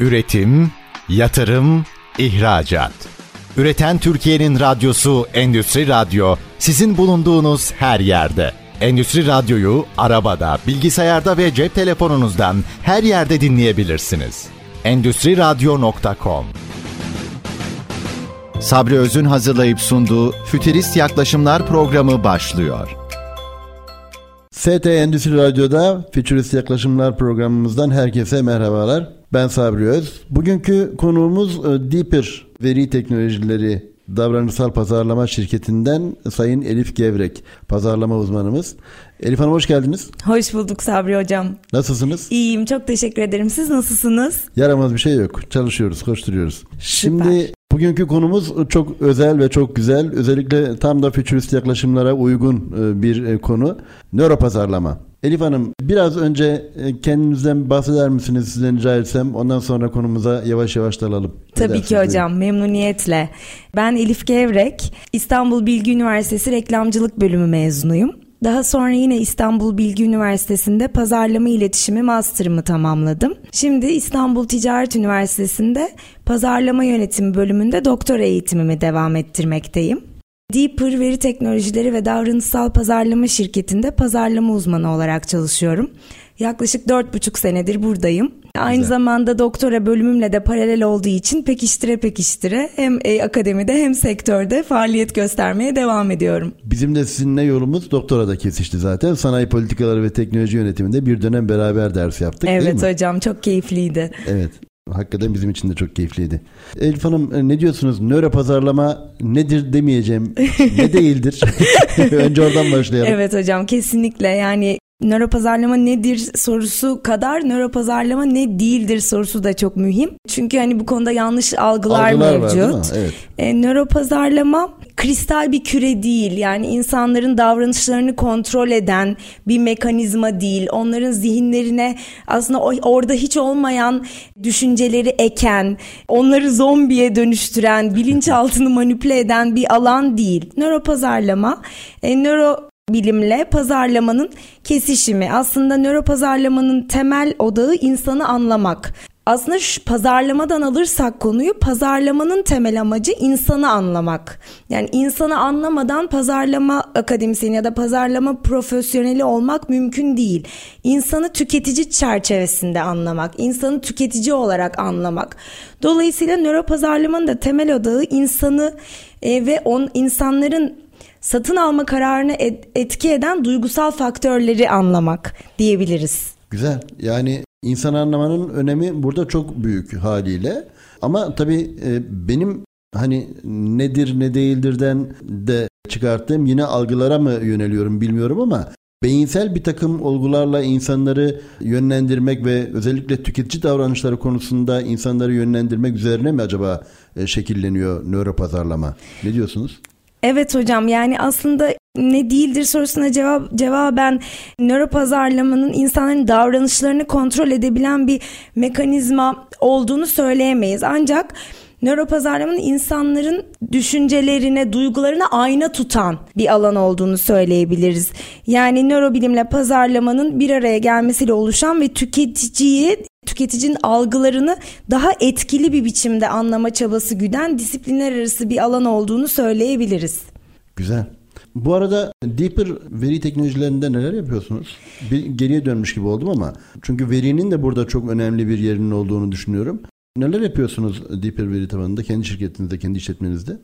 Üretim, yatırım, ihracat. Üreten Türkiye'nin radyosu Endüstri Radyo sizin bulunduğunuz her yerde. Endüstri Radyo'yu arabada, bilgisayarda ve cep telefonunuzdan her yerde dinleyebilirsiniz. Endüstri Radyo.com Sabri Öz'ün hazırlayıp sunduğu Fütürist Yaklaşımlar programı başlıyor. ST Endüstri Radyo'da Futurist Yaklaşımlar programımızdan herkese merhabalar. Ben Sabri Öz. Bugünkü konuğumuz e, Deeper Veri Teknolojileri Davranışsal Pazarlama Şirketi'nden Sayın Elif Gevrek, pazarlama uzmanımız. Elif Hanım hoş geldiniz. Hoş bulduk Sabri Hocam. Nasılsınız? İyiyim, çok teşekkür ederim. Siz nasılsınız? Yaramaz bir şey yok. Çalışıyoruz, koşturuyoruz. Şimdi bugünkü konumuz çok özel ve çok güzel. Özellikle tam da fütürist yaklaşımlara uygun e, bir e, konu. Nöro pazarlama. Elif Hanım biraz önce e, kendinizden bahseder misiniz sizden rica etsem ondan sonra konumuza yavaş yavaş dalalım. Tabii ki hocam buyurun. memnuniyetle. Ben Elif Gevrek, İstanbul Bilgi Üniversitesi Reklamcılık Bölümü mezunuyum. Daha sonra yine İstanbul Bilgi Üniversitesi'nde pazarlama iletişimi master'ımı tamamladım. Şimdi İstanbul Ticaret Üniversitesi'nde pazarlama yönetimi bölümünde doktora eğitimimi devam ettirmekteyim. Deeper Veri Teknolojileri ve Davranışsal Pazarlama Şirketi'nde pazarlama uzmanı olarak çalışıyorum. Yaklaşık dört buçuk senedir buradayım. Aynı Güzel. zamanda doktora bölümümle de paralel olduğu için pekiştire pekiştire hem e, akademide hem sektörde faaliyet göstermeye devam ediyorum. Bizim de sizinle yolumuz doktora da kesişti zaten. Sanayi politikaları ve teknoloji yönetiminde bir dönem beraber ders yaptık evet, değil mi? Evet hocam çok keyifliydi. Evet. Hakikaten bizim için de çok keyifliydi. Elif Hanım e, ne diyorsunuz? Nöro pazarlama nedir demeyeceğim. ne değildir? Önce oradan başlayalım. Evet hocam kesinlikle yani Nöro pazarlama nedir sorusu kadar nöro pazarlama ne değildir sorusu da çok mühim. Çünkü hani bu konuda yanlış algılar, algılar mevcut. Var, evet. E, nöro pazarlama kristal bir küre değil. Yani insanların davranışlarını kontrol eden bir mekanizma değil. Onların zihinlerine aslında orada hiç olmayan düşünceleri eken, onları zombiye dönüştüren, bilinçaltını manipüle eden bir alan değil. Nöro pazarlama, e, nöro bilimle pazarlamanın kesişimi. Aslında nöro pazarlamanın temel odağı insanı anlamak. Aslında şu pazarlamadan alırsak konuyu pazarlamanın temel amacı insanı anlamak. Yani insanı anlamadan pazarlama akademisyeni ya da pazarlama profesyoneli olmak mümkün değil. İnsanı tüketici çerçevesinde anlamak, insanı tüketici olarak anlamak. Dolayısıyla nöro pazarlamanın da temel odağı insanı e, ve on insanların satın alma kararını etki eden duygusal faktörleri anlamak diyebiliriz. Güzel. Yani insan anlamanın önemi burada çok büyük haliyle. Ama tabii e, benim hani nedir ne değildirden de çıkarttığım yine algılara mı yöneliyorum bilmiyorum ama beyinsel bir takım olgularla insanları yönlendirmek ve özellikle tüketici davranışları konusunda insanları yönlendirmek üzerine mi acaba e, şekilleniyor nöro pazarlama? Ne diyorsunuz? Evet hocam yani aslında ne değildir sorusuna cevap cevaben nöro pazarlamanın insanların davranışlarını kontrol edebilen bir mekanizma olduğunu söyleyemeyiz. Ancak nöro pazarlamanın insanların düşüncelerine, duygularına ayna tutan bir alan olduğunu söyleyebiliriz. Yani nörobilimle pazarlamanın bir araya gelmesiyle oluşan ve tüketiciyi tüketicinin algılarını daha etkili bir biçimde anlama çabası güden disiplinler arası bir alan olduğunu söyleyebiliriz. Güzel. Bu arada Deeper veri teknolojilerinde neler yapıyorsunuz? Bir geriye dönmüş gibi oldum ama çünkü verinin de burada çok önemli bir yerinin olduğunu düşünüyorum. Neler yapıyorsunuz Deeper veri tabanında kendi şirketinizde, kendi işletmenizde?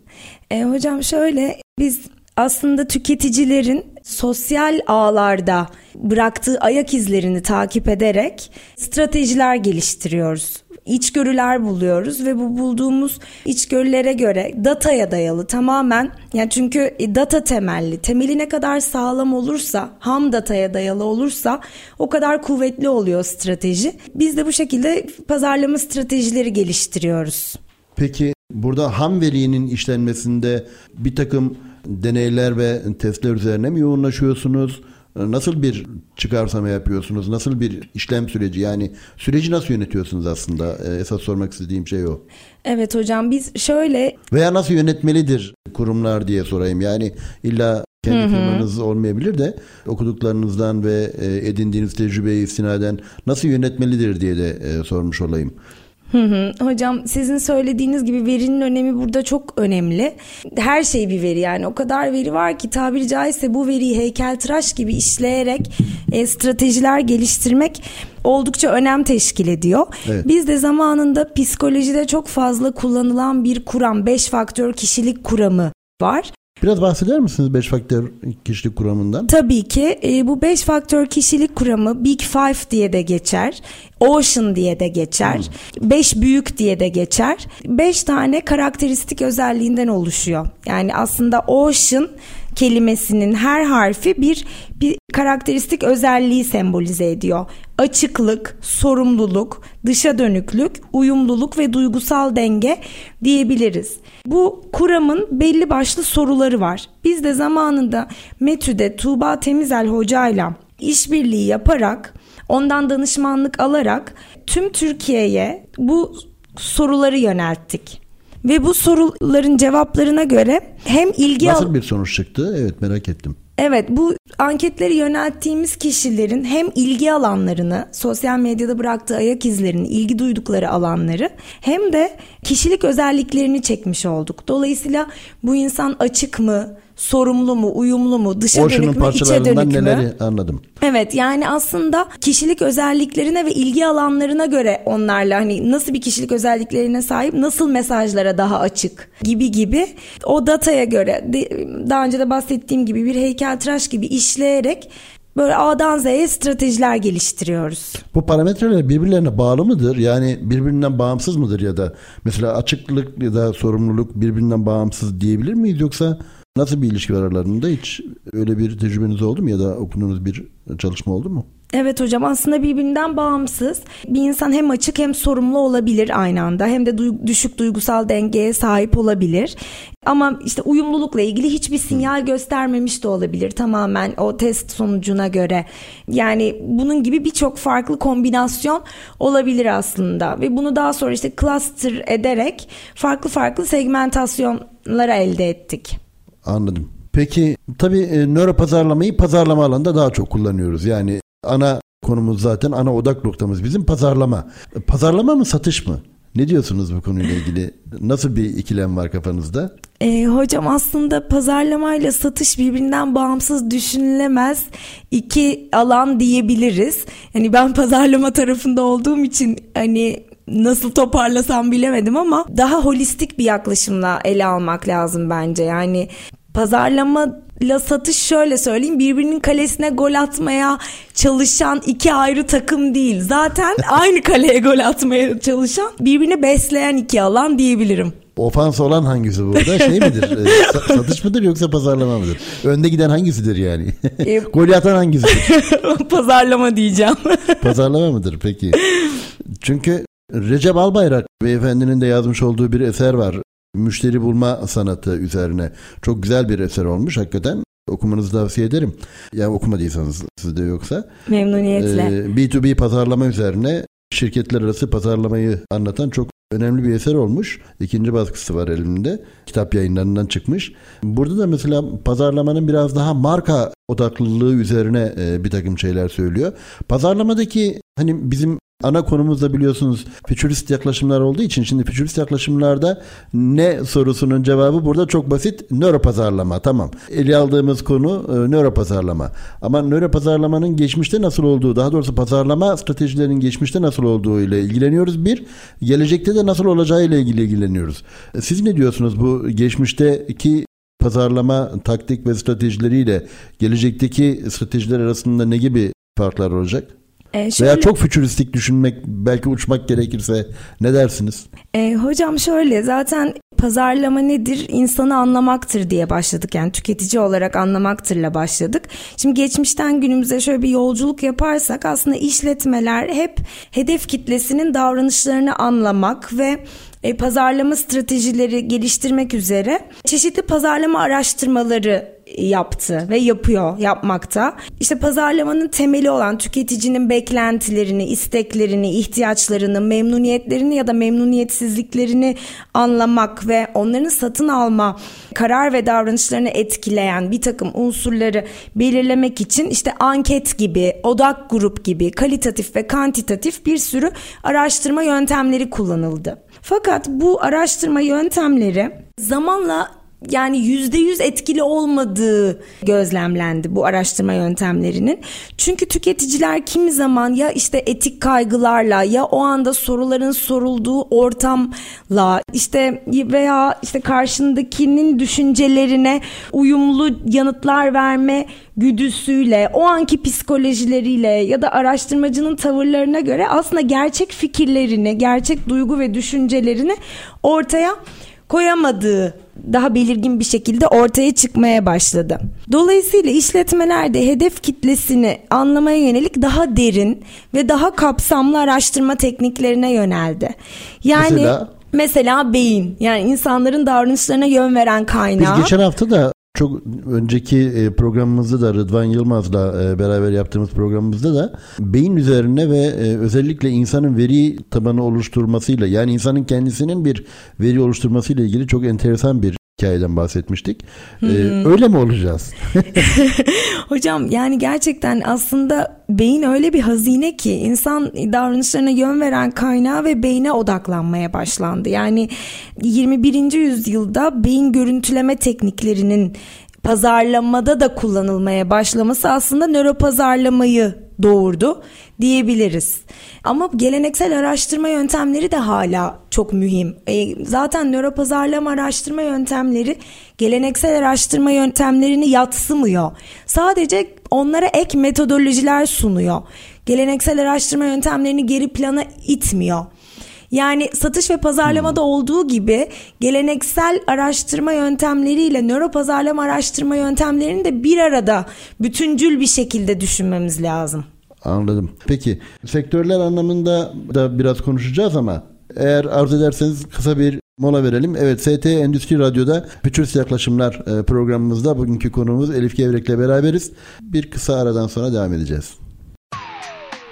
E, hocam şöyle biz aslında tüketicilerin sosyal ağlarda bıraktığı ayak izlerini takip ederek stratejiler geliştiriyoruz. İçgörüler buluyoruz ve bu bulduğumuz içgörülere göre dataya dayalı tamamen yani çünkü data temelli temeli ne kadar sağlam olursa ham dataya dayalı olursa o kadar kuvvetli oluyor strateji. Biz de bu şekilde pazarlama stratejileri geliştiriyoruz. Peki burada ham verinin işlenmesinde bir takım deneyler ve testler üzerine mi yoğunlaşıyorsunuz? Nasıl bir çıkarsama yapıyorsunuz? Nasıl bir işlem süreci? Yani süreci nasıl yönetiyorsunuz aslında? Ee, esas sormak istediğim şey o. Evet hocam biz şöyle... Veya nasıl yönetmelidir kurumlar diye sorayım. Yani illa kendi firmanız olmayabilir de okuduklarınızdan ve e, edindiğiniz tecrübeyi istinaden nasıl yönetmelidir diye de e, sormuş olayım. Hı hı. Hocam sizin söylediğiniz gibi verinin önemi burada çok önemli. Her şey bir veri yani o kadar veri var ki tabiri caizse bu veriyi heykeltıraş gibi işleyerek e, stratejiler geliştirmek oldukça önem teşkil ediyor. Evet. Biz de zamanında psikolojide çok fazla kullanılan bir kuram 5 faktör kişilik kuramı var. Biraz bahseder misiniz 5 faktör kişilik kuramından? Tabii ki. E, bu 5 faktör kişilik kuramı Big Five diye de geçer. Ocean diye de geçer. 5 hmm. büyük diye de geçer. 5 tane karakteristik özelliğinden oluşuyor. Yani aslında Ocean kelimesinin her harfi bir bir karakteristik özelliği sembolize ediyor. Açıklık, sorumluluk, dışa dönüklük, uyumluluk ve duygusal denge diyebiliriz. Bu kuramın belli başlı soruları var. Biz de zamanında Metü'de Tuğba Temizel hocayla işbirliği yaparak ondan danışmanlık alarak tüm Türkiye'ye bu soruları yönelttik. Ve bu soruların cevaplarına göre hem ilgi Nasıl bir sonuç çıktı? Evet merak ettim. Evet bu anketleri yönelttiğimiz kişilerin hem ilgi alanlarını, sosyal medyada bıraktığı ayak izlerini, ilgi duydukları alanları hem de kişilik özelliklerini çekmiş olduk. Dolayısıyla bu insan açık mı, sorumlu mu, uyumlu mu, dışa Ocean'ın dönük mü, içe dönük mü? neleri anladım. Evet yani aslında kişilik özelliklerine ve ilgi alanlarına göre onlarla hani nasıl bir kişilik özelliklerine sahip, nasıl mesajlara daha açık gibi gibi o dataya göre daha önce de bahsettiğim gibi bir heykeltıraş gibi işleyerek böyle A'dan Z'ye stratejiler geliştiriyoruz. Bu parametreler birbirlerine bağlı mıdır? Yani birbirinden bağımsız mıdır ya da mesela açıklık ya da sorumluluk birbirinden bağımsız diyebilir miyiz yoksa Nasıl bir ilişki var aralarında? Hiç öyle bir tecrübeniz oldu mu ya da okuduğunuz bir çalışma oldu mu? Evet hocam aslında birbirinden bağımsız. Bir insan hem açık hem sorumlu olabilir aynı anda. Hem de duy- düşük duygusal dengeye sahip olabilir. Ama işte uyumlulukla ilgili hiçbir sinyal göstermemiş de olabilir tamamen o test sonucuna göre. Yani bunun gibi birçok farklı kombinasyon olabilir aslında. Ve bunu daha sonra işte cluster ederek farklı farklı segmentasyonlara elde ettik. Anladım. Peki tabii e, nöro pazarlamayı pazarlama alanında daha çok kullanıyoruz. Yani ana konumuz zaten ana odak noktamız bizim pazarlama. E, pazarlama mı satış mı? Ne diyorsunuz bu konuyla ilgili? Nasıl bir ikilem var kafanızda? E, hocam aslında pazarlamayla satış birbirinden bağımsız düşünülemez iki alan diyebiliriz. Yani ben pazarlama tarafında olduğum için hani nasıl toparlasam bilemedim ama daha holistik bir yaklaşımla ele almak lazım bence. Yani pazarlama la satış şöyle söyleyeyim birbirinin kalesine gol atmaya çalışan iki ayrı takım değil. Zaten aynı kaleye gol atmaya çalışan birbirini besleyen iki alan diyebilirim. Ofans olan hangisi burada? Şey midir? E, satış mıdır yoksa pazarlama mıdır? Önde giden hangisidir yani? E, Gol atan hangisidir? pazarlama diyeceğim. pazarlama mıdır peki? Çünkü Recep Albayrak beyefendinin de yazmış olduğu bir eser var. Müşteri bulma sanatı üzerine. Çok güzel bir eser olmuş hakikaten. Okumanızı tavsiye ederim. Yani okumadıysanız sizde yoksa. Memnuniyetle. Ee, B2B pazarlama üzerine şirketler arası pazarlamayı anlatan çok önemli bir eser olmuş. İkinci baskısı var elimde. Kitap yayınlarından çıkmış. Burada da mesela pazarlamanın biraz daha marka odaklılığı üzerine e, bir takım şeyler söylüyor. Pazarlamadaki hani bizim Ana konumuz da biliyorsunuz fütürist yaklaşımlar olduğu için şimdi fütürist yaklaşımlarda ne sorusunun cevabı burada çok basit. Nöro pazarlama tamam. Ele aldığımız konu e, nöro pazarlama. Ama nöro pazarlamanın geçmişte nasıl olduğu daha doğrusu pazarlama stratejilerinin geçmişte nasıl olduğu ile ilgileniyoruz. Bir, gelecekte de nasıl olacağı ile ilgili ilgileniyoruz. E, siz ne diyorsunuz bu geçmişteki pazarlama taktik ve stratejileriyle gelecekteki stratejiler arasında ne gibi farklar olacak? E, şöyle, Veya çok fütüristik düşünmek belki uçmak gerekirse ne dersiniz? E, hocam şöyle zaten pazarlama nedir insanı anlamaktır diye başladık yani tüketici olarak anlamaktırla başladık. Şimdi geçmişten günümüze şöyle bir yolculuk yaparsak aslında işletmeler hep hedef kitlesinin davranışlarını anlamak ve e, pazarlama stratejileri geliştirmek üzere çeşitli pazarlama araştırmaları yaptı ve yapıyor, yapmakta. İşte pazarlamanın temeli olan tüketicinin beklentilerini, isteklerini, ihtiyaçlarını, memnuniyetlerini ya da memnuniyetsizliklerini anlamak ve onların satın alma karar ve davranışlarını etkileyen bir takım unsurları belirlemek için işte anket gibi, odak grup gibi kalitatif ve kantitatif bir sürü araştırma yöntemleri kullanıldı. Fakat bu araştırma yöntemleri zamanla yani yüzde yüz etkili olmadığı gözlemlendi bu araştırma yöntemlerinin. Çünkü tüketiciler kimi zaman ya işte etik kaygılarla ya o anda soruların sorulduğu ortamla işte veya işte karşındakinin düşüncelerine uyumlu yanıtlar verme güdüsüyle, o anki psikolojileriyle ya da araştırmacının tavırlarına göre aslında gerçek fikirlerini, gerçek duygu ve düşüncelerini ortaya koyamadığı daha belirgin bir şekilde ortaya çıkmaya başladı. Dolayısıyla işletmeler de hedef kitlesini anlamaya yönelik daha derin ve daha kapsamlı araştırma tekniklerine yöneldi. Yani mesela, mesela beyin yani insanların davranışlarına yön veren kaynağı. Biz geçen hafta da çok önceki e, programımızda da Rıdvan Yılmaz'la e, beraber yaptığımız programımızda da beyin üzerine ve e, özellikle insanın veri tabanı oluşturmasıyla yani insanın kendisinin bir veri oluşturmasıyla ilgili çok enteresan bir hikayeden bahsetmiştik. Hmm. Ee, öyle mi olacağız? Hocam yani gerçekten aslında beyin öyle bir hazine ki insan davranışlarına yön veren kaynağı ve beyne odaklanmaya başlandı. Yani 21. yüzyılda beyin görüntüleme tekniklerinin pazarlamada da kullanılmaya başlaması aslında nöropazarlamayı doğurdu diyebiliriz. Ama geleneksel araştırma yöntemleri de hala çok mühim. E, zaten nöropazarlama araştırma yöntemleri geleneksel araştırma yöntemlerini yatsımıyor. Sadece onlara ek metodolojiler sunuyor. Geleneksel araştırma yöntemlerini geri plana itmiyor. Yani satış ve pazarlamada hmm. olduğu gibi geleneksel araştırma yöntemleriyle nöro pazarlama araştırma yöntemlerini de bir arada bütüncül bir şekilde düşünmemiz lazım. Anladım. Peki sektörler anlamında da biraz konuşacağız ama eğer arzu ederseniz kısa bir mola verelim. Evet ST Endüstri Radyo'da Fütürist Yaklaşımlar e, programımızda bugünkü konuğumuz Elif Gevrek'le beraberiz. Bir kısa aradan sonra devam edeceğiz.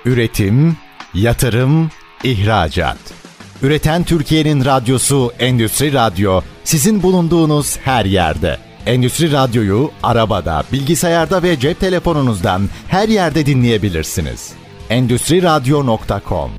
Üretim, yatırım, ihracat. Üreten Türkiye'nin radyosu Endüstri Radyo sizin bulunduğunuz her yerde. Endüstri Radyo'yu arabada, bilgisayarda ve cep telefonunuzdan her yerde dinleyebilirsiniz. Endüstri Radyo.com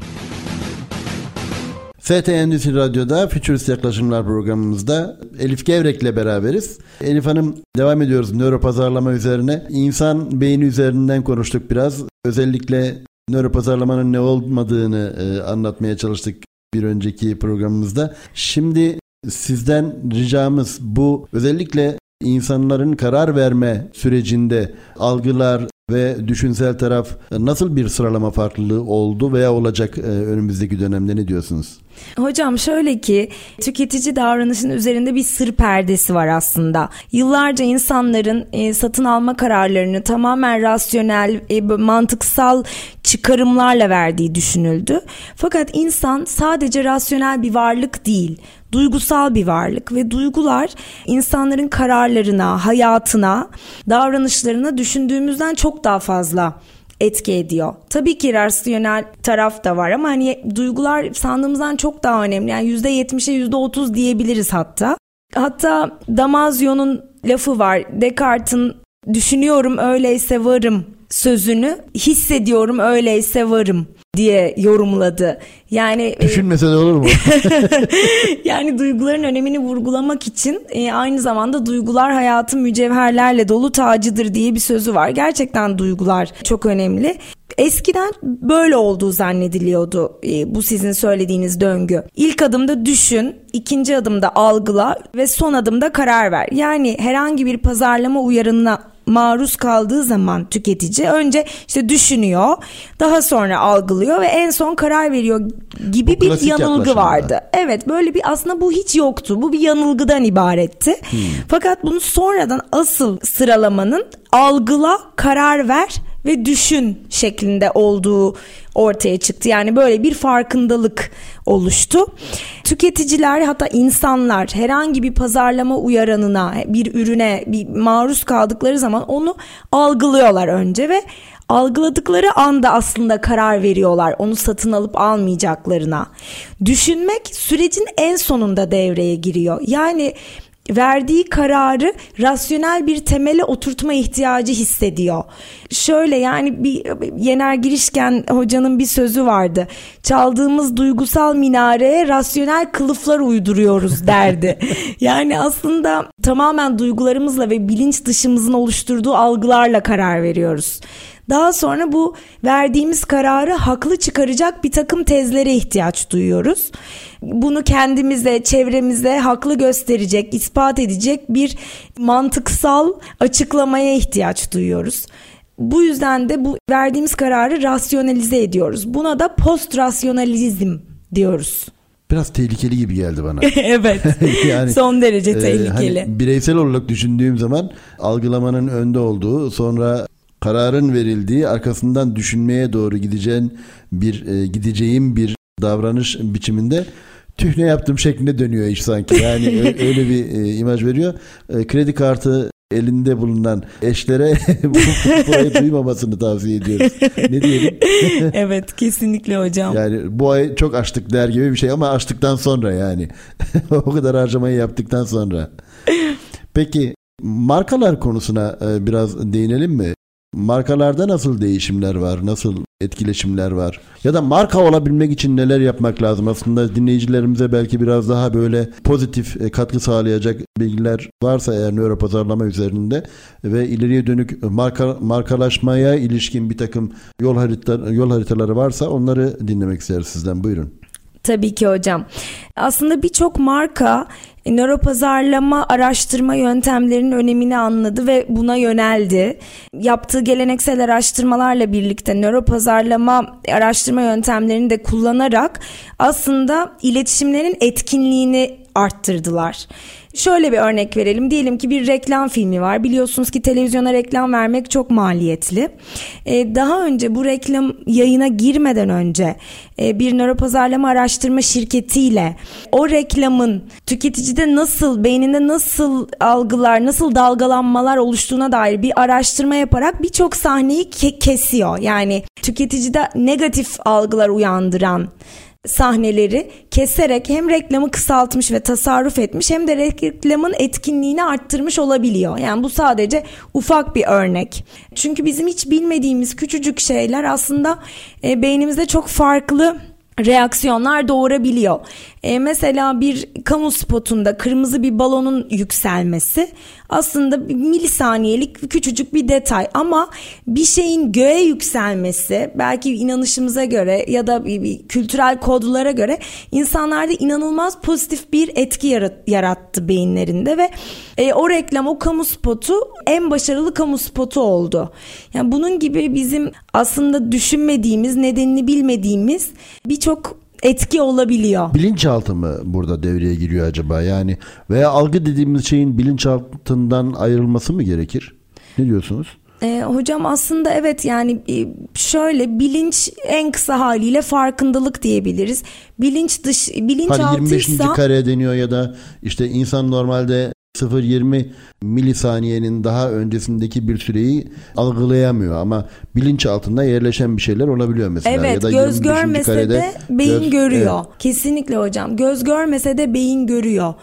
FT Endüstri Radyo'da Futurist Yaklaşımlar programımızda Elif Gevrek'le beraberiz. Elif Hanım devam ediyoruz nöropazarlama üzerine. İnsan beyni üzerinden konuştuk biraz. Özellikle nöropazarlamanın ne olmadığını e, anlatmaya çalıştık bir önceki programımızda. Şimdi sizden ricamız bu özellikle insanların karar verme sürecinde algılar ve düşünsel taraf nasıl bir sıralama farklılığı oldu veya olacak e, önümüzdeki dönemde ne diyorsunuz? Hocam şöyle ki tüketici davranışının üzerinde bir sır perdesi var aslında. Yıllarca insanların e, satın alma kararlarını tamamen rasyonel, e, mantıksal çıkarımlarla verdiği düşünüldü. Fakat insan sadece rasyonel bir varlık değil duygusal bir varlık ve duygular insanların kararlarına, hayatına, davranışlarına düşündüğümüzden çok daha fazla etki ediyor. Tabii ki rasyonel taraf da var ama hani duygular sandığımızdan çok daha önemli. Yani %70'e %30 diyebiliriz hatta. Hatta Damasio'nun lafı var. Descartes'in düşünüyorum öyleyse varım sözünü hissediyorum öyleyse varım diye yorumladı. Yani e, düşünmese de olur mu? yani duyguların önemini vurgulamak için e, aynı zamanda duygular hayatın mücevherlerle dolu tacıdır diye bir sözü var. Gerçekten duygular çok önemli. Eskiden böyle olduğu zannediliyordu e, bu sizin söylediğiniz döngü. İlk adımda düşün, ikinci adımda algıla ve son adımda karar ver. Yani herhangi bir pazarlama uyarına maruz kaldığı zaman tüketici önce işte düşünüyor, daha sonra algılıyor ve en son karar veriyor gibi bu bir yanılgı vardı. Evet böyle bir aslında bu hiç yoktu. Bu bir yanılgıdan ibaretti. Hmm. Fakat bunu sonradan asıl sıralamanın algıla, karar ver ve düşün şeklinde olduğu ortaya çıktı. Yani böyle bir farkındalık oluştu. Tüketiciler hatta insanlar herhangi bir pazarlama uyaranına, bir ürüne bir maruz kaldıkları zaman onu algılıyorlar önce ve algıladıkları anda aslında karar veriyorlar onu satın alıp almayacaklarına. Düşünmek sürecin en sonunda devreye giriyor. Yani verdiği kararı rasyonel bir temele oturtma ihtiyacı hissediyor. Şöyle yani bir Yener Girişken hocanın bir sözü vardı. Çaldığımız duygusal minareye rasyonel kılıflar uyduruyoruz derdi. yani aslında tamamen duygularımızla ve bilinç dışımızın oluşturduğu algılarla karar veriyoruz. Daha sonra bu verdiğimiz kararı haklı çıkaracak bir takım tezlere ihtiyaç duyuyoruz. Bunu kendimize, çevremize haklı gösterecek, ispat edecek bir mantıksal açıklamaya ihtiyaç duyuyoruz. Bu yüzden de bu verdiğimiz kararı rasyonalize ediyoruz. Buna da post rasyonalizm diyoruz. Biraz tehlikeli gibi geldi bana. evet. yani son derece tehlikeli. E, hani bireysel olarak düşündüğüm zaman algılamanın önde olduğu, sonra kararın verildiği arkasından düşünmeye doğru gideceğin bir e, gideceğim bir davranış biçiminde tüh ne yaptım şeklinde dönüyor iş sanki. Yani öyle bir e, imaj veriyor. E, kredi kartı elinde bulunan eşlere bu burayı duymamasını tavsiye ediyoruz. Ne diyelim? evet kesinlikle hocam. Yani bu ay çok açtık der gibi bir şey ama açtıktan sonra yani. o kadar harcamayı yaptıktan sonra. Peki markalar konusuna e, biraz değinelim mi? Markalarda nasıl değişimler var? Nasıl etkileşimler var? Ya da marka olabilmek için neler yapmak lazım? Aslında dinleyicilerimize belki biraz daha böyle pozitif e, katkı sağlayacak bilgiler varsa eğer nöro pazarlama üzerinde ve ileriye dönük marka markalaşmaya ilişkin bir takım yol harita yol haritaları varsa onları dinlemek isteriz sizden. Buyurun. Tabii ki hocam. Aslında birçok marka nöropazarlama araştırma yöntemlerinin önemini anladı ve buna yöneldi. Yaptığı geleneksel araştırmalarla birlikte nöropazarlama araştırma yöntemlerini de kullanarak aslında iletişimlerin etkinliğini arttırdılar. Şöyle bir örnek verelim. Diyelim ki bir reklam filmi var. Biliyorsunuz ki televizyona reklam vermek çok maliyetli. Ee, daha önce bu reklam yayına girmeden önce e, bir nöropazarlama araştırma şirketiyle o reklamın tüketicide nasıl, beyninde nasıl algılar, nasıl dalgalanmalar oluştuğuna dair bir araştırma yaparak birçok sahneyi ke- kesiyor. Yani tüketicide negatif algılar uyandıran sahneleri keserek hem reklamı kısaltmış ve tasarruf etmiş hem de reklamın etkinliğini arttırmış olabiliyor. Yani bu sadece ufak bir örnek. Çünkü bizim hiç bilmediğimiz küçücük şeyler aslında e, beynimizde çok farklı reaksiyonlar doğurabiliyor. E, mesela bir kamu spotunda kırmızı bir balonun yükselmesi aslında milisaniyelik küçücük bir detay ama bir şeyin göğe yükselmesi belki inanışımıza göre ya da kültürel kodlara göre insanlarda inanılmaz pozitif bir etki yarat, yarattı beyinlerinde ve e, o reklam o kamu spotu en başarılı kamu spotu oldu. Yani bunun gibi bizim aslında düşünmediğimiz nedenini bilmediğimiz birçok etki olabiliyor. Bilinçaltı mı burada devreye giriyor acaba? Yani veya algı dediğimiz şeyin bilinçaltından ayrılması mı gerekir? Ne diyorsunuz? E, hocam aslında evet yani e, şöyle bilinç en kısa haliyle farkındalık diyebiliriz. Bilinç dış bilinçaltıysa hani 25. kare deniyor ya da işte insan normalde 0-20 milisaniyenin daha öncesindeki bir süreyi algılayamıyor ama bilinç altında yerleşen bir şeyler olabiliyor mesela. Evet ya da göz görmese de beyin göz, görüyor. Evet. Kesinlikle hocam göz görmese de beyin görüyor.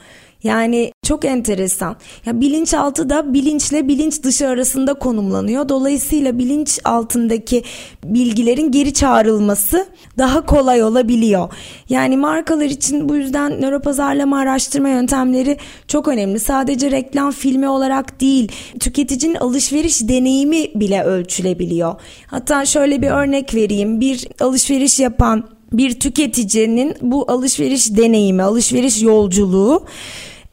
Yani çok enteresan. Ya bilinçaltı da bilinçle bilinç dışı arasında konumlanıyor. Dolayısıyla bilinç altındaki bilgilerin geri çağrılması daha kolay olabiliyor. Yani markalar için bu yüzden nöropazarlama araştırma yöntemleri çok önemli. Sadece reklam filmi olarak değil, tüketicinin alışveriş deneyimi bile ölçülebiliyor. Hatta şöyle bir örnek vereyim. Bir alışveriş yapan bir tüketicinin bu alışveriş deneyimi, alışveriş yolculuğu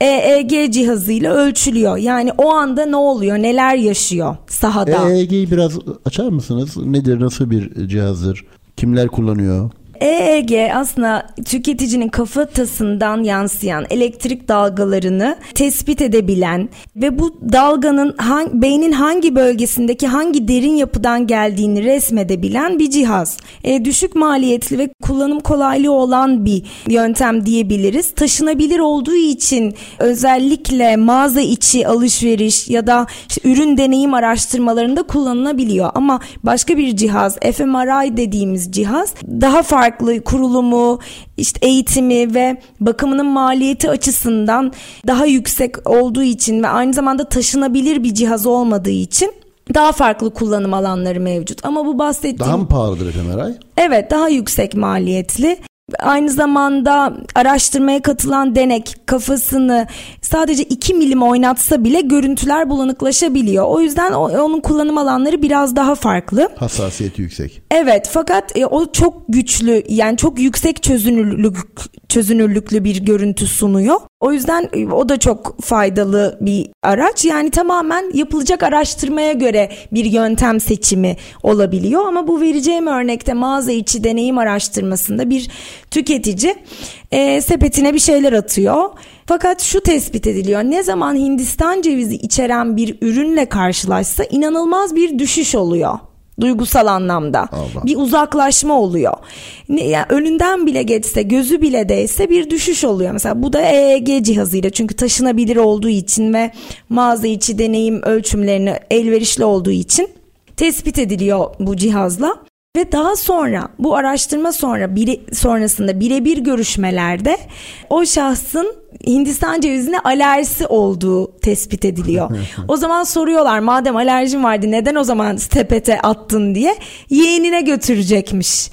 EEG cihazıyla ölçülüyor. Yani o anda ne oluyor, neler yaşıyor sahada. EEG'yi biraz açar mısınız? Nedir, nasıl bir cihazdır? Kimler kullanıyor? EEG aslında tüketicinin kafatasından yansıyan elektrik dalgalarını tespit edebilen ve bu dalganın hangi, beynin hangi bölgesindeki hangi derin yapıdan geldiğini resmedebilen bir cihaz. E, düşük maliyetli ve kullanım kolaylığı olan bir yöntem diyebiliriz. Taşınabilir olduğu için özellikle mağaza içi alışveriş ya da işte ürün deneyim araştırmalarında kullanılabiliyor. Ama başka bir cihaz fMRI dediğimiz cihaz daha farklı kurulumu, işte eğitimi ve bakımının maliyeti açısından daha yüksek olduğu için ve aynı zamanda taşınabilir bir cihaz olmadığı için daha farklı kullanım alanları mevcut. Ama bu bahsettiğim... Daha mı pahalıdır fMRI? Evet daha yüksek maliyetli. Aynı zamanda araştırmaya katılan denek kafasını sadece 2 milim oynatsa bile görüntüler bulanıklaşabiliyor. O yüzden onun kullanım alanları biraz daha farklı. Hassasiyeti yüksek. Evet fakat e, o çok güçlü yani çok yüksek çözünürlük çözünürlüklü bir görüntü sunuyor. O yüzden e, o da çok faydalı bir araç. Yani tamamen yapılacak araştırmaya göre bir yöntem seçimi olabiliyor. Ama bu vereceğim örnekte mağaza içi deneyim araştırmasında bir tüketici e, sepetine bir şeyler atıyor. Fakat şu tespit ediliyor. Ne zaman Hindistan cevizi içeren bir ürünle karşılaşsa inanılmaz bir düşüş oluyor duygusal anlamda. Allah. Bir uzaklaşma oluyor. Ne, yani önünden bile geçse, gözü bile değse bir düşüş oluyor. Mesela bu da EEG cihazıyla çünkü taşınabilir olduğu için ve mağaza içi deneyim ölçümlerini elverişli olduğu için tespit ediliyor bu cihazla. Ve daha sonra bu araştırma sonra bire, sonrasında birebir görüşmelerde o şahsın Hindistan cevizine alerjisi olduğu tespit ediliyor. o zaman soruyorlar madem alerjin vardı neden o zaman stepete attın diye yeğenine götürecekmiş.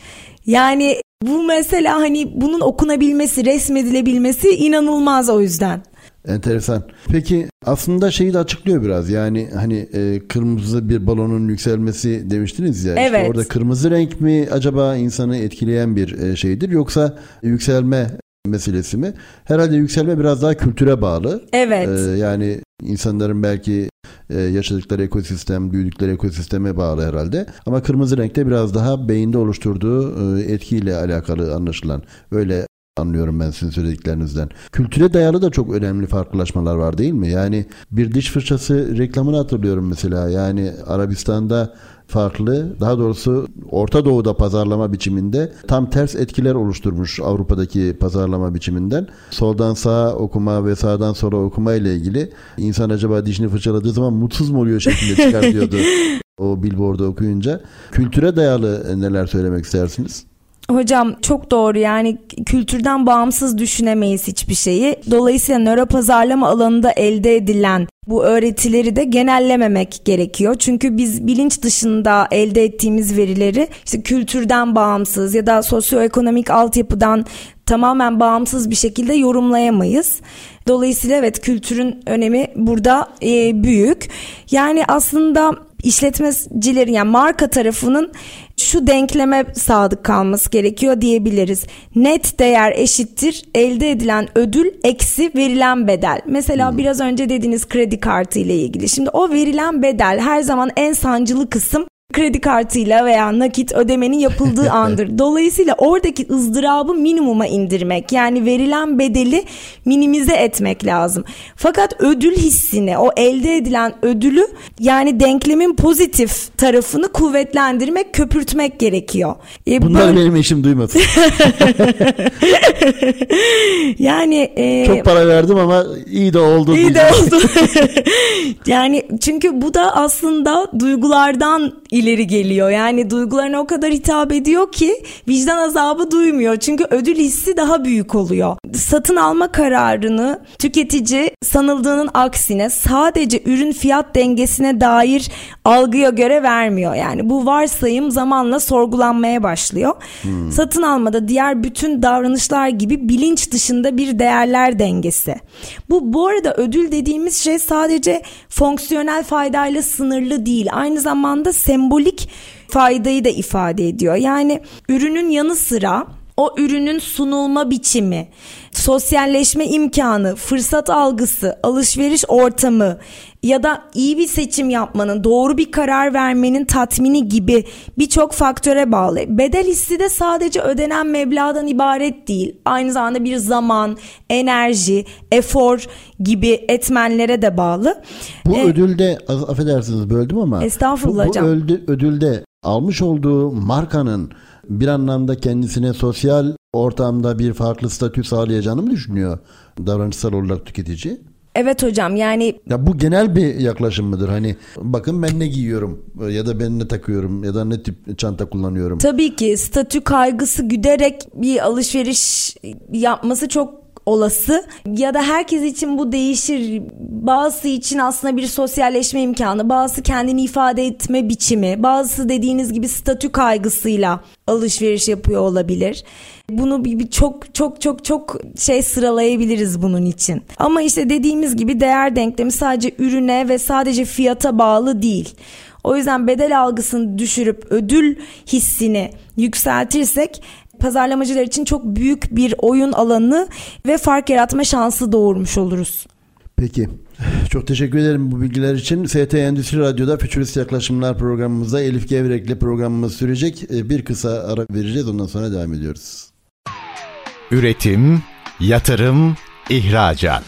Yani bu mesela hani bunun okunabilmesi, resmedilebilmesi inanılmaz o yüzden. Enteresan. Peki aslında şeyi de açıklıyor biraz. Yani hani e, kırmızı bir balonun yükselmesi demiştiniz ya. Evet. İşte orada kırmızı renk mi acaba insanı etkileyen bir e, şeydir yoksa yükselme meselesi mi? Herhalde yükselme biraz daha kültüre bağlı. Evet. Ee, yani insanların belki e, yaşadıkları ekosistem, büyüdükleri ekosisteme bağlı herhalde. Ama kırmızı renkte biraz daha beyinde oluşturduğu e, etkiyle alakalı anlaşılan. Öyle anlıyorum ben sizin söylediklerinizden. Kültüre dayalı da çok önemli farklılaşmalar var değil mi? Yani bir diş fırçası reklamını hatırlıyorum mesela. Yani Arabistan'da farklı, daha doğrusu Orta Doğu'da pazarlama biçiminde tam ters etkiler oluşturmuş Avrupa'daki pazarlama biçiminden. Soldan sağa okuma ve sağdan sola okuma ile ilgili insan acaba dişini fırçaladığı zaman mutsuz mu oluyor şeklinde çıkartıyordu o billboard'u okuyunca. Kültüre dayalı neler söylemek istersiniz? Hocam çok doğru yani kültürden bağımsız düşünemeyiz hiçbir şeyi. Dolayısıyla nöro pazarlama alanında elde edilen bu öğretileri de genellememek gerekiyor. Çünkü biz bilinç dışında elde ettiğimiz verileri işte kültürden bağımsız ya da sosyoekonomik altyapıdan tamamen bağımsız bir şekilde yorumlayamayız. Dolayısıyla evet kültürün önemi burada e, büyük. Yani aslında işletmecilerin yani marka tarafının şu denkleme sadık kalması gerekiyor diyebiliriz. Net değer eşittir elde edilen ödül eksi verilen bedel. Mesela hmm. biraz önce dediğiniz kredi kartı ile ilgili. Şimdi o verilen bedel her zaman en sancılı kısım kredi kartıyla veya nakit ödemenin yapıldığı andır. Dolayısıyla oradaki ızdırabı minimuma indirmek yani verilen bedeli minimize etmek lazım. Fakat ödül hissini o elde edilen ödülü yani denklemin pozitif tarafını kuvvetlendirmek köpürtmek gerekiyor. E, Bunlar böyle... benim eşim duymasın. yani e... çok para verdim ama iyi de oldu. İyi de oldu. yani çünkü bu da aslında duygulardan ileri geliyor. Yani duygularına o kadar hitap ediyor ki vicdan azabı duymuyor. Çünkü ödül hissi daha büyük oluyor. Satın alma kararını tüketici sanıldığının aksine sadece ürün fiyat dengesine dair algıya göre vermiyor. Yani bu varsayım zamanla sorgulanmaya başlıyor. Hmm. Satın almada diğer bütün davranışlar gibi bilinç dışında bir değerler dengesi. Bu bu arada ödül dediğimiz şey sadece fonksiyonel faydayla sınırlı değil. Aynı zamanda sembolik faydayı da ifade ediyor. Yani ürünün yanı sıra o ürünün sunulma biçimi, sosyalleşme imkanı, fırsat algısı, alışveriş ortamı ya da iyi bir seçim yapmanın, doğru bir karar vermenin tatmini gibi birçok faktöre bağlı. Bedel hissi de sadece ödenen meblağdan ibaret değil. Aynı zamanda bir zaman, enerji, efor gibi etmenlere de bağlı. Bu ee, ödülde affedersiniz böldüm ama Estağfurullah bu, bu hocam. Ödül, ödülde almış olduğu markanın bir anlamda kendisine sosyal ortamda bir farklı statü sağlayacağını mı düşünüyor davranışsal olarak tüketici? Evet hocam yani ya bu genel bir yaklaşım mıdır? Hani bakın ben ne giyiyorum ya da ben ne takıyorum ya da ne tip çanta kullanıyorum. Tabii ki statü kaygısı güderek bir alışveriş yapması çok olası ya da herkes için bu değişir. Bazısı için aslında bir sosyalleşme imkanı, bazısı kendini ifade etme biçimi, bazısı dediğiniz gibi statü kaygısıyla alışveriş yapıyor olabilir. Bunu bir, bir çok çok çok çok şey sıralayabiliriz bunun için. Ama işte dediğimiz gibi değer denklemi sadece ürüne ve sadece fiyata bağlı değil. O yüzden bedel algısını düşürüp ödül hissini yükseltirsek pazarlamacılar için çok büyük bir oyun alanı ve fark yaratma şansı doğurmuş oluruz. Peki. Çok teşekkür ederim bu bilgiler için. ST Endüstri Radyo'da Fütürist Yaklaşımlar programımızda Elif Gevrek'le programımız sürecek. Ee, bir kısa ara vereceğiz ondan sonra devam ediyoruz. Üretim, yatırım, ihracat.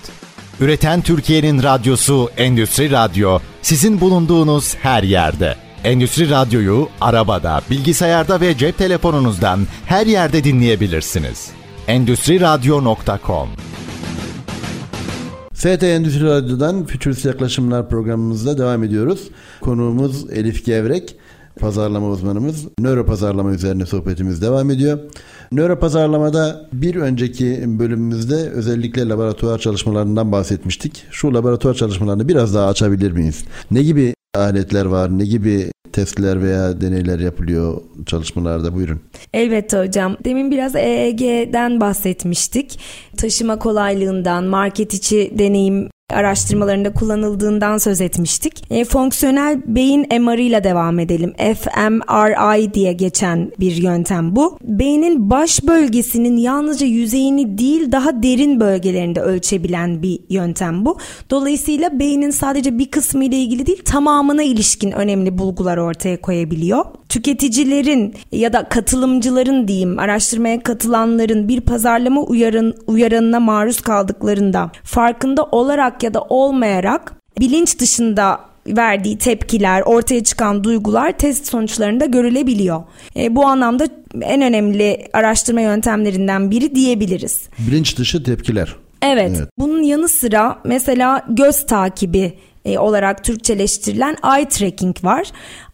Üreten Türkiye'nin radyosu Endüstri Radyo sizin bulunduğunuz her yerde. Endüstri Radyo'yu arabada, bilgisayarda ve cep telefonunuzdan her yerde dinleyebilirsiniz. Endüstri Radyo.com FT Endüstri Radyo'dan Fütürist Yaklaşımlar programımızda devam ediyoruz. Konuğumuz Elif Gevrek, pazarlama uzmanımız. Nöro pazarlama üzerine sohbetimiz devam ediyor. Nöro pazarlamada bir önceki bölümümüzde özellikle laboratuvar çalışmalarından bahsetmiştik. Şu laboratuvar çalışmalarını biraz daha açabilir miyiz? Ne gibi aletler var? Ne gibi testler veya deneyler yapılıyor çalışmalarda? Buyurun. Elbette hocam. Demin biraz EEG'den bahsetmiştik. Taşıma kolaylığından, market içi deneyim araştırmalarında kullanıldığından söz etmiştik. E, fonksiyonel beyin MR ile devam edelim. fMRI diye geçen bir yöntem bu. Beynin baş bölgesinin yalnızca yüzeyini değil daha derin bölgelerinde ölçebilen bir yöntem bu. Dolayısıyla beynin sadece bir kısmı ile ilgili değil tamamına ilişkin önemli bulgular ortaya koyabiliyor. Tüketicilerin ya da katılımcıların diyeyim araştırmaya katılanların bir pazarlama uyarın, uyaranına maruz kaldıklarında farkında olarak ya da olmayarak bilinç dışında verdiği tepkiler, ortaya çıkan duygular test sonuçlarında görülebiliyor. E, bu anlamda en önemli araştırma yöntemlerinden biri diyebiliriz. Bilinç dışı tepkiler. Evet. evet. Bunun yanı sıra mesela göz takibi e, olarak Türkçeleştirilen eye tracking var.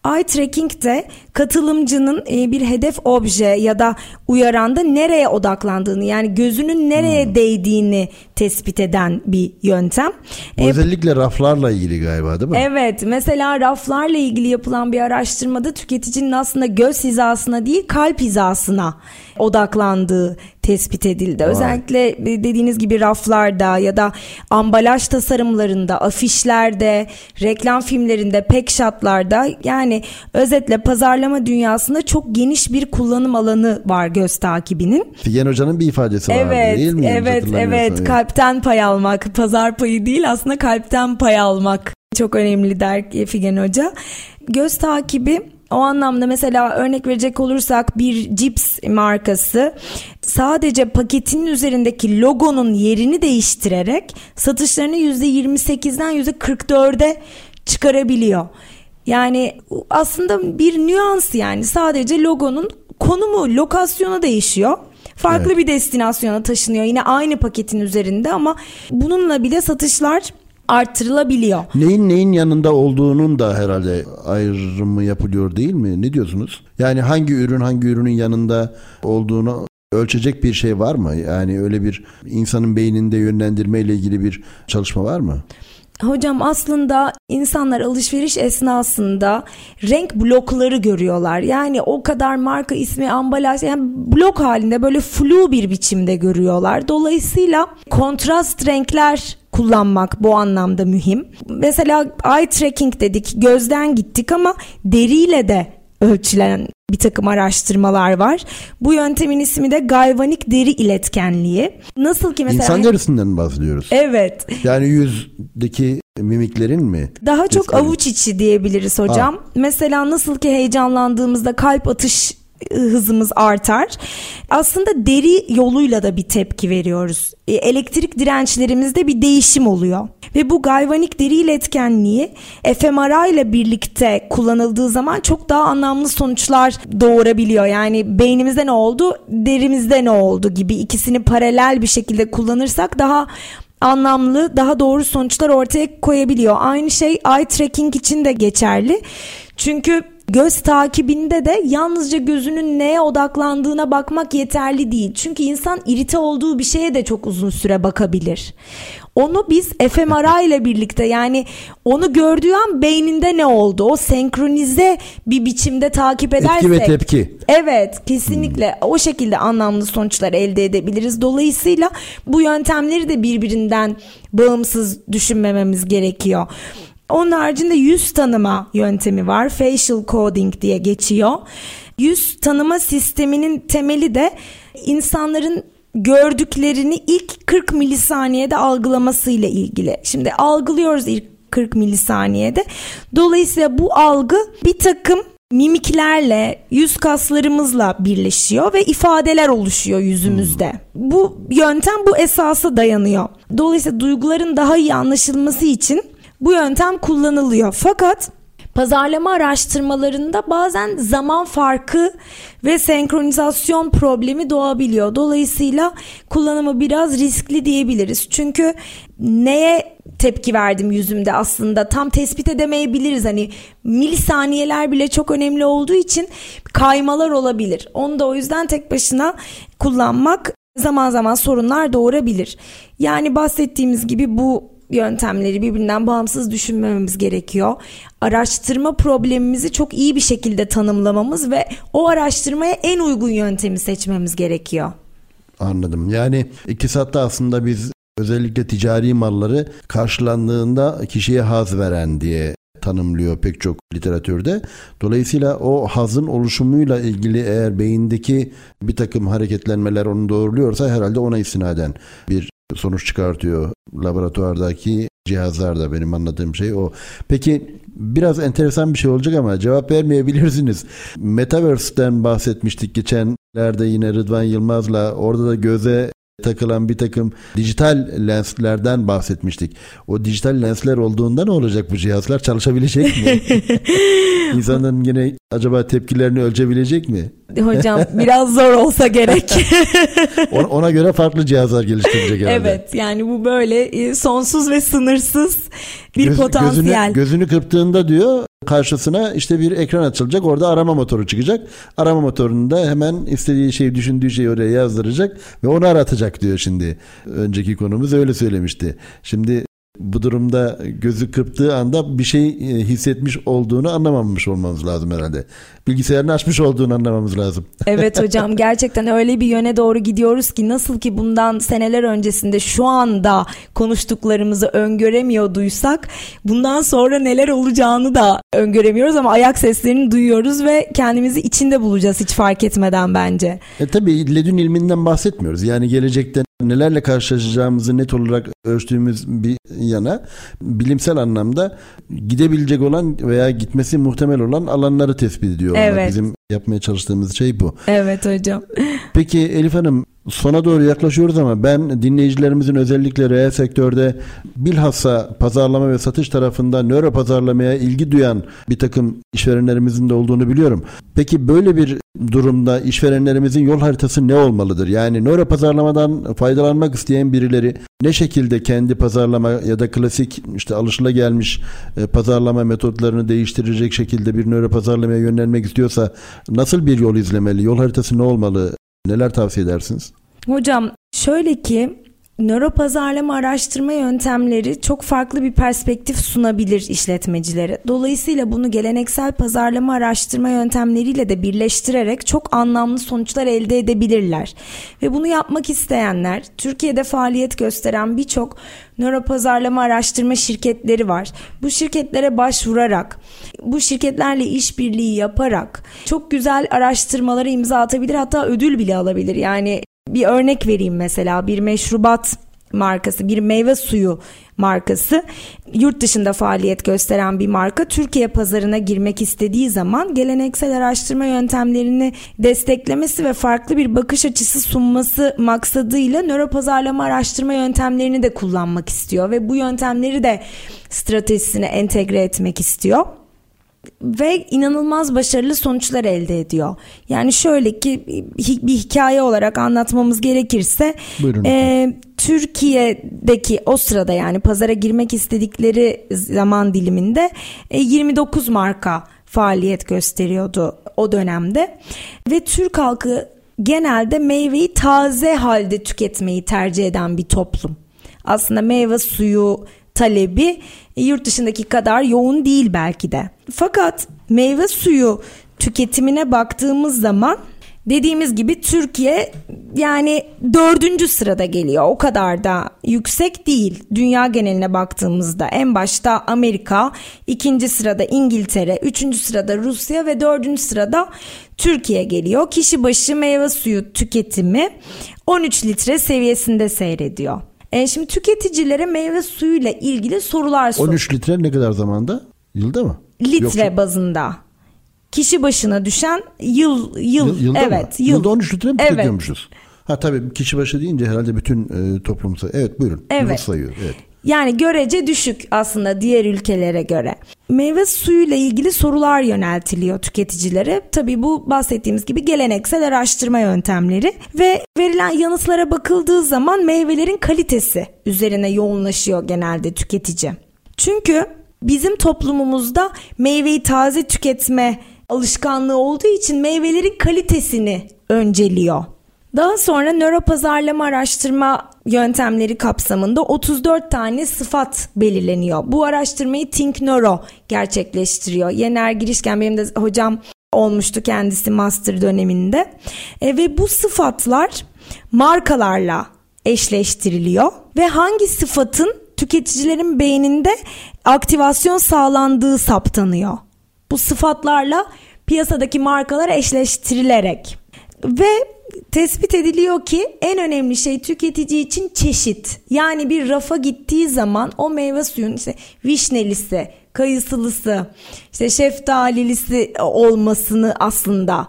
Eye tracking de katılımcının e, bir hedef obje ya da uyaranda nereye odaklandığını yani gözünün nereye hmm. değdiğini tespit eden bir yöntem. Bu ee, özellikle raflarla ilgili galiba değil mi? Evet mesela raflarla ilgili yapılan bir araştırmada tüketicinin aslında göz hizasına değil kalp hizasına odaklandığı tespit edildi. Vay. Özellikle e, dediğiniz gibi raflarda ya da ambalaj tasarımlarında, afişlerde, reklam filmlerinde, pek shotlarda yani özetle pazarlama dünyasında çok geniş bir kullanım alanı var göz takibinin. Figen Hoca'nın bir ifadesi evet, vardı değil mi? Evet, evet. Kalpten pay almak. Pazar payı değil aslında kalpten pay almak. Çok önemli der Figen Hoca. Göz takibi o anlamda mesela örnek verecek olursak bir cips markası sadece paketinin üzerindeki logonun yerini değiştirerek satışlarını %28'den %44'e çıkarabiliyor. Yani aslında bir nüans yani sadece logonun konumu, lokasyonu değişiyor. Farklı evet. bir destinasyona taşınıyor yine aynı paketin üzerinde ama bununla bile satışlar arttırılabiliyor. Neyin neyin yanında olduğunun da herhalde ayrımı yapılıyor değil mi? Ne diyorsunuz? Yani hangi ürün hangi ürünün yanında olduğunu ölçecek bir şey var mı? Yani öyle bir insanın beyninde yönlendirme ile ilgili bir çalışma var mı? Hocam aslında insanlar alışveriş esnasında renk blokları görüyorlar. Yani o kadar marka ismi, ambalaj yani blok halinde böyle flu bir biçimde görüyorlar. Dolayısıyla kontrast renkler kullanmak bu anlamda mühim. Mesela eye tracking dedik, gözden gittik ama deriyle de ölçülen bir takım araştırmalar var. Bu yöntemin ismi de galvanik deri iletkenliği. Nasıl ki mesela... İnsan derisinden bahsediyoruz. Evet. Yani yüzdeki mimiklerin mi? Daha çok avuç içi diyebiliriz hocam. Ha. Mesela nasıl ki heyecanlandığımızda kalp atış hızımız artar. Aslında deri yoluyla da bir tepki veriyoruz. E, elektrik dirençlerimizde bir değişim oluyor. Ve bu galvanik deri iletkenliği fMRI ile birlikte kullanıldığı zaman çok daha anlamlı sonuçlar doğurabiliyor. Yani beynimizde ne oldu, derimizde ne oldu gibi ikisini paralel bir şekilde kullanırsak daha anlamlı, daha doğru sonuçlar ortaya koyabiliyor. Aynı şey eye tracking için de geçerli. Çünkü Göz takibinde de yalnızca gözünün neye odaklandığına bakmak yeterli değil. Çünkü insan irite olduğu bir şeye de çok uzun süre bakabilir. Onu biz fMRI ile birlikte yani onu gördüğü an beyninde ne oldu? O senkronize bir biçimde takip edersek. Etki ve tepki. Evet kesinlikle hmm. o şekilde anlamlı sonuçlar elde edebiliriz. Dolayısıyla bu yöntemleri de birbirinden bağımsız düşünmememiz gerekiyor. Onun haricinde yüz tanıma yöntemi var. Facial coding diye geçiyor. Yüz tanıma sisteminin temeli de insanların gördüklerini ilk 40 milisaniyede algılamasıyla ilgili. Şimdi algılıyoruz ilk 40 milisaniyede. Dolayısıyla bu algı bir takım mimiklerle, yüz kaslarımızla birleşiyor ve ifadeler oluşuyor yüzümüzde. Bu yöntem bu esasa dayanıyor. Dolayısıyla duyguların daha iyi anlaşılması için bu yöntem kullanılıyor. Fakat pazarlama araştırmalarında bazen zaman farkı ve senkronizasyon problemi doğabiliyor. Dolayısıyla kullanımı biraz riskli diyebiliriz. Çünkü neye tepki verdim yüzümde aslında tam tespit edemeyebiliriz. Hani milisaniyeler bile çok önemli olduğu için kaymalar olabilir. Onu da o yüzden tek başına kullanmak zaman zaman sorunlar doğurabilir. Yani bahsettiğimiz gibi bu yöntemleri birbirinden bağımsız düşünmememiz gerekiyor. Araştırma problemimizi çok iyi bir şekilde tanımlamamız ve o araştırmaya en uygun yöntemi seçmemiz gerekiyor. Anladım. Yani iktisatta aslında biz özellikle ticari malları karşılandığında kişiye haz veren diye tanımlıyor pek çok literatürde. Dolayısıyla o hazın oluşumuyla ilgili eğer beyindeki bir takım hareketlenmeler onu doğruluyorsa herhalde ona istinaden bir sonuç çıkartıyor laboratuvardaki cihazlar da benim anladığım şey o. Peki biraz enteresan bir şey olacak ama cevap vermeyebilirsiniz. Metaverse'den bahsetmiştik geçenlerde yine Rıdvan Yılmaz'la orada da göze takılan bir takım dijital lenslerden bahsetmiştik. O dijital lensler olduğunda ne olacak bu cihazlar? Çalışabilecek mi? İnsanların yine acaba tepkilerini ölçebilecek mi? Hocam biraz zor olsa gerek. Ona göre farklı cihazlar geliştirecek herhalde. Evet yani bu böyle e, sonsuz ve sınırsız bir Göz, potansiyel. Gözünü, gözünü kırptığında diyor karşısına işte bir ekran açılacak. Orada arama motoru çıkacak. Arama motorunda hemen istediği şeyi düşündüğü şeyi oraya yazdıracak ve onu aratacak diyor şimdi. Önceki konumuz öyle söylemişti. Şimdi bu durumda gözü kırptığı anda bir şey e, hissetmiş olduğunu anlamamış olmamız lazım herhalde. Bilgisayarını açmış olduğunu anlamamız lazım. Evet hocam gerçekten öyle bir yöne doğru gidiyoruz ki nasıl ki bundan seneler öncesinde şu anda konuştuklarımızı öngöremiyorduysak bundan sonra neler olacağını da öngöremiyoruz ama ayak seslerini duyuyoruz ve kendimizi içinde bulacağız hiç fark etmeden bence. E tabii ledün ilminden bahsetmiyoruz. Yani gelecekte nelerle karşılaşacağımızı net olarak ölçtüğümüz bir yana bilimsel anlamda gidebilecek olan veya gitmesi muhtemel olan alanları tespit ediyor. Evet. Bizim yapmaya çalıştığımız şey bu. Evet hocam. Peki Elif Hanım sona doğru yaklaşıyoruz ama ben dinleyicilerimizin özellikle reel sektörde bilhassa pazarlama ve satış tarafında nöro pazarlamaya ilgi duyan bir takım işverenlerimizin de olduğunu biliyorum. Peki böyle bir durumda işverenlerimizin yol haritası ne olmalıdır? Yani nöro pazarlamadan faydalanmak isteyen birileri ne şekilde kendi pazarlama ya da klasik işte alışılagelmiş e, pazarlama metotlarını değiştirecek şekilde bir nöro pazarlamaya yönlenmek istiyorsa nasıl bir yol izlemeli? Yol haritası ne olmalı? Neler tavsiye edersiniz? Hocam şöyle ki nöro pazarlama araştırma yöntemleri çok farklı bir perspektif sunabilir işletmecilere. Dolayısıyla bunu geleneksel pazarlama araştırma yöntemleriyle de birleştirerek çok anlamlı sonuçlar elde edebilirler. Ve bunu yapmak isteyenler Türkiye'de faaliyet gösteren birçok nöro pazarlama araştırma şirketleri var. Bu şirketlere başvurarak, bu şirketlerle işbirliği yaparak çok güzel araştırmalara imza atabilir hatta ödül bile alabilir. Yani bir örnek vereyim mesela. Bir meşrubat markası, bir meyve suyu markası yurt dışında faaliyet gösteren bir marka Türkiye pazarına girmek istediği zaman geleneksel araştırma yöntemlerini desteklemesi ve farklı bir bakış açısı sunması maksadıyla nöro pazarlama araştırma yöntemlerini de kullanmak istiyor ve bu yöntemleri de stratejisine entegre etmek istiyor ve inanılmaz başarılı sonuçlar elde ediyor. Yani şöyle ki bir hikaye olarak anlatmamız gerekirse e, Türkiye'deki o sırada yani pazara girmek istedikleri zaman diliminde e, 29 marka faaliyet gösteriyordu o dönemde ve Türk halkı genelde meyveyi taze halde tüketmeyi tercih eden bir toplum. Aslında meyve suyu talebi yurt dışındaki kadar yoğun değil belki de. Fakat meyve suyu tüketimine baktığımız zaman dediğimiz gibi Türkiye yani dördüncü sırada geliyor. O kadar da yüksek değil. Dünya geneline baktığımızda en başta Amerika, ikinci sırada İngiltere, üçüncü sırada Rusya ve dördüncü sırada Türkiye geliyor. Kişi başı meyve suyu tüketimi 13 litre seviyesinde seyrediyor. E, şimdi tüketicilere meyve suyuyla ilgili sorular sor. 13 litre ne kadar zamanda? Yılda mı? Litre Yoksa... bazında. Kişi başına düşen yıl yıl, yılda evet mı? yıl. Yılda 13 litre mi evet. tüketiyormuşuz? Ha tabii kişi başı deyince herhalde bütün e, toplumsa. Evet buyurun. Evet. sayıyor. Evet. Yani görece düşük aslında diğer ülkelere göre. Meyve suyuyla ilgili sorular yöneltiliyor tüketicilere. Tabii bu bahsettiğimiz gibi geleneksel araştırma yöntemleri ve verilen yanıtlara bakıldığı zaman meyvelerin kalitesi üzerine yoğunlaşıyor genelde tüketici. Çünkü bizim toplumumuzda meyveyi taze tüketme alışkanlığı olduğu için meyvelerin kalitesini önceliyor. Daha sonra nöro pazarlama araştırma yöntemleri kapsamında 34 tane sıfat belirleniyor. Bu araştırmayı Think Neuro gerçekleştiriyor. Yener Girişken benim de hocam olmuştu kendisi master döneminde. E, ve bu sıfatlar markalarla eşleştiriliyor ve hangi sıfatın tüketicilerin beyninde aktivasyon sağlandığı saptanıyor. Bu sıfatlarla piyasadaki markalar eşleştirilerek ve tespit ediliyor ki en önemli şey tüketici için çeşit. Yani bir rafa gittiği zaman o meyve suyun işte vişnelisi, kayısılısı, işte şeftalilisi olmasını aslında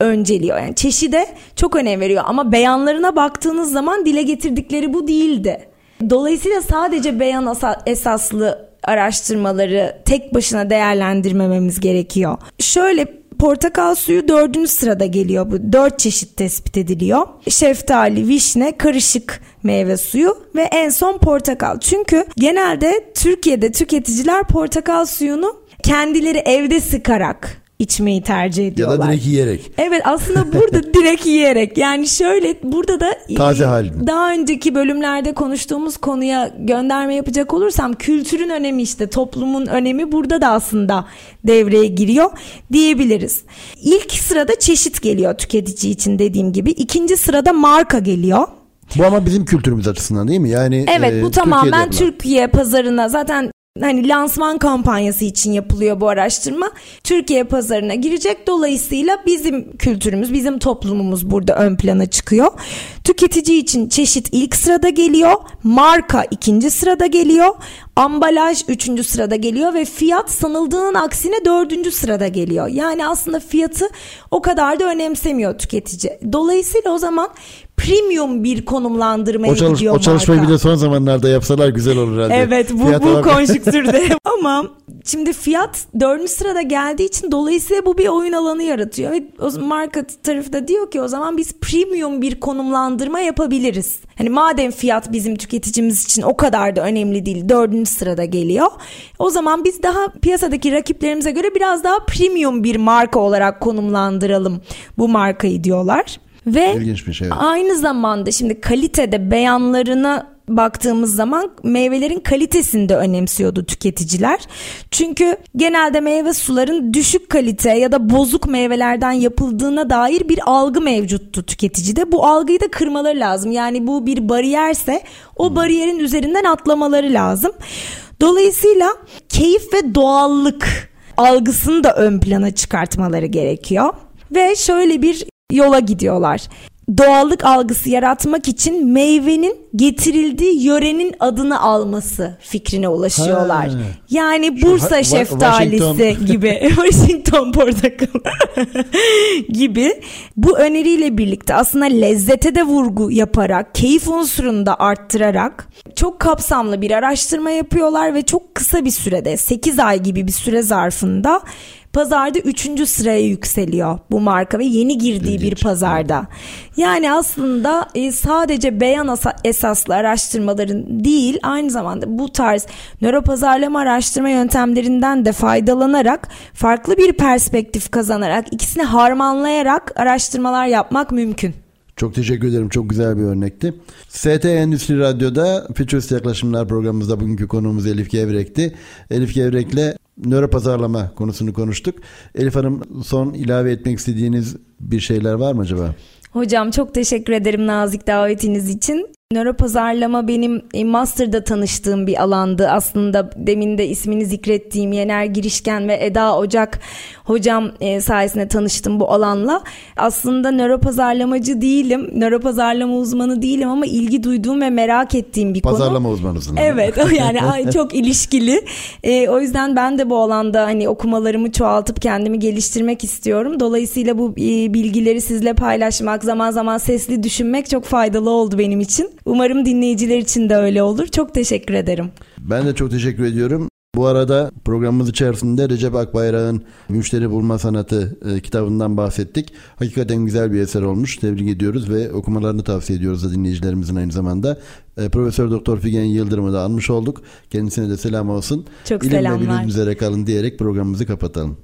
önceliyor. Yani çeşide çok önem veriyor ama beyanlarına baktığınız zaman dile getirdikleri bu değildi. Dolayısıyla sadece beyan esaslı araştırmaları tek başına değerlendirmememiz gerekiyor. Şöyle portakal suyu dördüncü sırada geliyor. Bu dört çeşit tespit ediliyor. Şeftali, vişne, karışık meyve suyu ve en son portakal. Çünkü genelde Türkiye'de tüketiciler portakal suyunu kendileri evde sıkarak içmeyi tercih ediyorlar. Ya da direkt yiyerek. Evet aslında burada direkt yiyerek. Yani şöyle burada da taze halini. Daha önceki bölümlerde konuştuğumuz konuya gönderme yapacak olursam kültürün önemi işte toplumun önemi burada da aslında devreye giriyor diyebiliriz. İlk sırada çeşit geliyor tüketici için dediğim gibi. İkinci sırada marka geliyor. Bu ama bizim kültürümüz açısından değil mi? Yani Evet e, bu tamamen Türkiye pazarına zaten hani lansman kampanyası için yapılıyor bu araştırma. Türkiye pazarına girecek. Dolayısıyla bizim kültürümüz, bizim toplumumuz burada ön plana çıkıyor. Tüketici için çeşit ilk sırada geliyor. Marka ikinci sırada geliyor. Ambalaj üçüncü sırada geliyor ve fiyat sanıldığının aksine dördüncü sırada geliyor. Yani aslında fiyatı o kadar da önemsemiyor tüketici. Dolayısıyla o zaman premium bir konumlandırmaya o çalış, gidiyor O çalışmayı marka. bir de son zamanlarda yapsalar güzel olur herhalde. Evet bu, bu konjüktürde. Ama şimdi fiyat dördüncü sırada geldiği için dolayısıyla bu bir oyun alanı yaratıyor. Ve o marka tarafı da diyor ki o zaman biz premium bir konumlandırma yapabiliriz. Hani madem fiyat bizim tüketicimiz için o kadar da önemli değil dördüncü sırada geliyor. O zaman biz daha piyasadaki rakiplerimize göre biraz daha premium bir marka olarak konumlandıralım bu markayı diyorlar. Ve İlginç bir şey. aynı zamanda şimdi kalitede beyanlarına baktığımız zaman meyvelerin kalitesini de önemsiyordu tüketiciler. Çünkü genelde meyve suların düşük kalite ya da bozuk meyvelerden yapıldığına dair bir algı mevcuttu tüketicide. Bu algıyı da kırmaları lazım. Yani bu bir bariyerse o bariyerin üzerinden atlamaları lazım. Dolayısıyla keyif ve doğallık algısını da ön plana çıkartmaları gerekiyor. Ve şöyle bir yola gidiyorlar doğallık algısı yaratmak için meyvenin getirildiği yörenin adını alması fikrine ulaşıyorlar. Ha. Yani Bursa Şu, şeftalisi Washington. gibi, Washington portakal gibi bu öneriyle birlikte aslında lezzete de vurgu yaparak, keyif unsurunu da arttırarak çok kapsamlı bir araştırma yapıyorlar ve çok kısa bir sürede 8 ay gibi bir süre zarfında pazarda üçüncü sıraya yükseliyor bu marka ve yeni girdiği İlginç. bir pazarda. Yani aslında e, sadece beyan esaslı araştırmaların değil aynı zamanda bu tarz nöropazarlama araştırma yöntemlerinden de faydalanarak farklı bir perspektif kazanarak ikisini harmanlayarak araştırmalar yapmak mümkün. Çok teşekkür ederim. Çok güzel bir örnekti. ST Endüstri Radyo'da Futurist Yaklaşımlar programımızda bugünkü konuğumuz Elif Gevrek'ti. Elif Gevrek'le nöro pazarlama konusunu konuştuk. Elif Hanım son ilave etmek istediğiniz bir şeyler var mı acaba? Hocam çok teşekkür ederim nazik davetiniz için. Nöro pazarlama benim e, master'da tanıştığım bir alandı. Aslında demin de ismini zikrettiğim Yener Girişken ve Eda Ocak hocam e, sayesinde tanıştım bu alanla. Aslında nöro pazarlamacı değilim. Nöro pazarlama uzmanı değilim ama ilgi duyduğum ve merak ettiğim bir pazarlama konu. Pazarlama uzmanısın. Evet yani çok ilişkili. E, o yüzden ben de bu alanda hani okumalarımı çoğaltıp kendimi geliştirmek istiyorum. Dolayısıyla bu bilgileri sizle paylaşmak, zaman zaman sesli düşünmek çok faydalı oldu benim için. Umarım dinleyiciler için de öyle olur. Çok teşekkür ederim. Ben de çok teşekkür ediyorum. Bu arada programımız içerisinde Recep Akbayrak'ın Müşteri Bulma Sanatı e, kitabından bahsettik. Hakikaten güzel bir eser olmuş. Tebrik ediyoruz ve okumalarını tavsiye ediyoruz da dinleyicilerimizin aynı zamanda. E, Profesör Doktor Figen Yıldırım'ı da almış olduk. Kendisine de selam olsun. Çok İlim selamlar. Üzere kalın diyerek programımızı kapatalım.